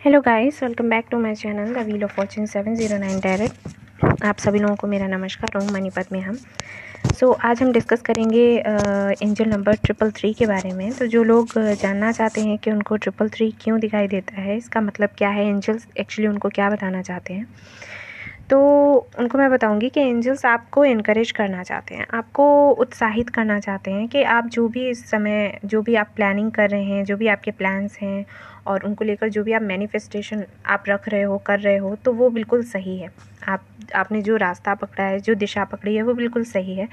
Hello guys welcome back to my channel the wheel of fortune seven zero nine direct आप सभी लोगों को मेरा नमस्कार ओम मणिपत में हम। सो so, आज हम डिस्कस करेंगे एंजल नंबर ट्रिपल थ्री के बारे में। तो जो लोग जानना चाहते हैं कि उनको ट्रिपल थ्री क्यों दिखाई देता है इसका मतलब क्या है एंजल्स एक्चुअली उनको क्या बताना चाहते हैं? तो उनको मैं बताऊँगी कि एंजल्स आपको इनक्रेज करना चाहते हैं, आपको उत्साहित करना चाहते हैं कि आप जो भी इस समय, जो भी आप प्लानिंग कर रहे हैं, जो भी आपके प्लान्स हैं और उनको लेकर जो भी आप मैनिफेस्टेशन आप रख रहे हो, कर रहे हो तो वो बिल्कुल सही है। आप, आपने जो रास्ता पकड़ा है, जो दिशा पकड़ी है, वो बिल्कुल सही है।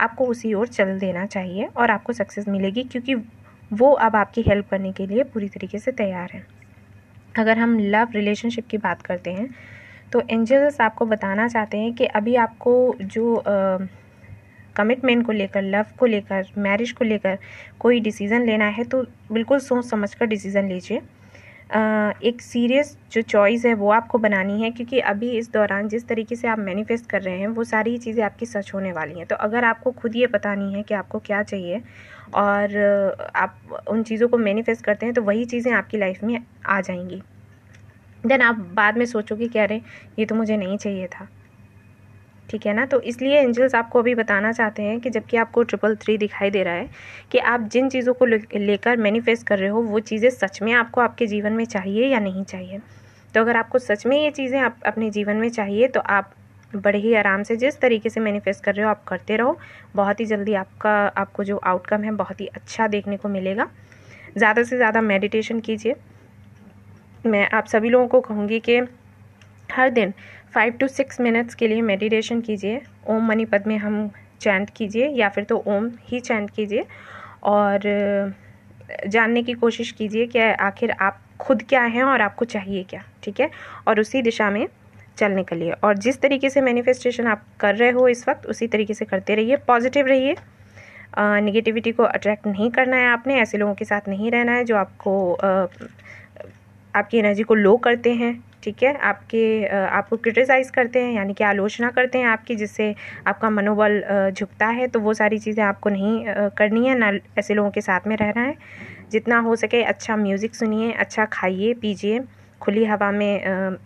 आपको उसी ओर चल देना चाहिए और आपको सक्सेस मिलेगी क्योंकि वो अब आपकी हेल्प करने के लिए पूरी तरीके से तैयार है। अगर हम लव रिलेशनशिप की बात करते हैं तो एंजल्स आपको बताना चाहते हैं कि अभी आपको जो कमिटमेंट को लेकर लव को लेकर मैरिज को लेकर कोई डिसीज़न लेना है तो बिल्कुल सोच समझ कर डिसीज़न लीजिए। एक सीरियस जो चॉइस है वो आपको बनानी है, क्योंकि अभी इस दौरान जिस तरीके से आप मैनिफेस्ट कर रहे हैं, वो सारी चीज़ें आपकी सच होने वाली हैं। तो अगर आपको खुद ये पता नहीं है कि आपको क्या चाहिए, और आप उन चीज़ों को मैनिफेस्ट करते हैं तो वही चीज़ें आपकी लाइफ में आ जाएँगी। देन आप बाद में सोचोगे कि अरे, ये तो मुझे नहीं चाहिए था। ठीक है ना? तो इसलिए एंजल्स आपको अभी बताना चाहते हैं कि जबकि आपको ट्रिपल थ्री दिखाई दे रहा है कि आप जिन चीज़ों को लेकर मैनिफेस्ट कर रहे हो, वो चीज़ें सच में आपको आपके जीवन में चाहिए या नहीं चाहिए? तो अगर आपको सच में ये चीज़ें आप, अपने जीवन में चाहिए तो आप बड़े ही आराम से जिस तरीके से मैनिफेस्ट कर रहे हो, आप करते रहो। बहुत ही जल्दी आपका, आपको जो आउटकम है, बहुत ही अच्छा देखने को मिलेगा। ज़्यादा से ज़्यादा मेडिटेशन कीजिए। मैं आप सभी लोगों को कहूँगी कि हर दिन फाइव टू सिक्स मिनट्स के लिए मेडिटेशन कीजिए। ओम मनी पद में हम चैंट कीजिए या फिर तो ओम ही चैंट कीजिए। और जानने की कोशिश कीजिए कि आखिर आप खुद क्या हैं और आपको चाहिए क्या, ठीक है? और उसी दिशा में चलने के लिए और जिस तरीके से मैनिफेस्टेशन आप कर रहे हो इस वक्त, उसी तरीके से करते रहिए। पॉजिटिव रहिए। निगेटिविटी को अट्रैक्ट नहीं करना है आपने, ऐसे लोगों के साथ नहीं रहना है जो आपको आपकी एनर्जी को लो करते हैं, ठीक है? आपके आपको क्रिटिसाइज़ करते हैं, यानी कि आलोचना करते हैं आपकी, जिससे आपका मनोबल झुकता है तो वो सारी चीज़ें आपको नहीं करनी है, ना ऐसे लोगों के साथ में रहना है। जितना हो सके अच्छा म्यूज़िक सुनिए अच्छा खाइए, पीजिए, खुली हवा में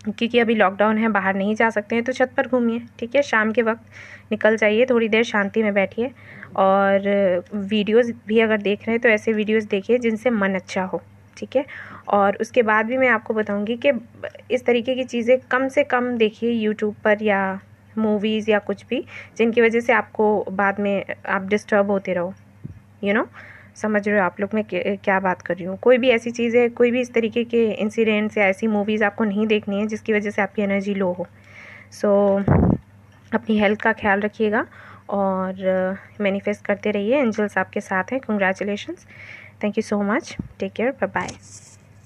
क्योंकि अभी लॉकडाउन है, बाहर नहीं जा सकते हैं तो छत पर घूमिए, ठीक है? शाम के वक्त निकल जाइए, थोड़ी देर शांति में बैठिए, और वीडियोज़ भी अगर देख रहे हैं तो ऐसे वीडियोज़ देखिए जिनसे मन अच्छा हो। ठीक है? और उसके बाद भी मैं आपको बताऊँगी कि इस तरीके की चीज़ें कम से कम देखिए यूट्यूब पर या मूवीज़ या कुछ भी जिनकी वजह से आपको बाद में आप डिस्टर्ब होते रहो यू नो? समझ रहे हो आप लोग मैं क्या बात कर रही हूँ? कोई भी ऐसी चीज़ है कोई भी इस तरीके के इंसिडेंट्स या ऐसी मूवीज़ आपको नहीं देखनी है जिसकी वजह से आपकी एनर्जी लो हो। सो so, अपनी हेल्थ का ख्याल रखिएगा और मैनिफेस्ट करते रहिए। एंजल्स आपके साथ हैं। Congratulations Thank you so much. Take care. Bye bye.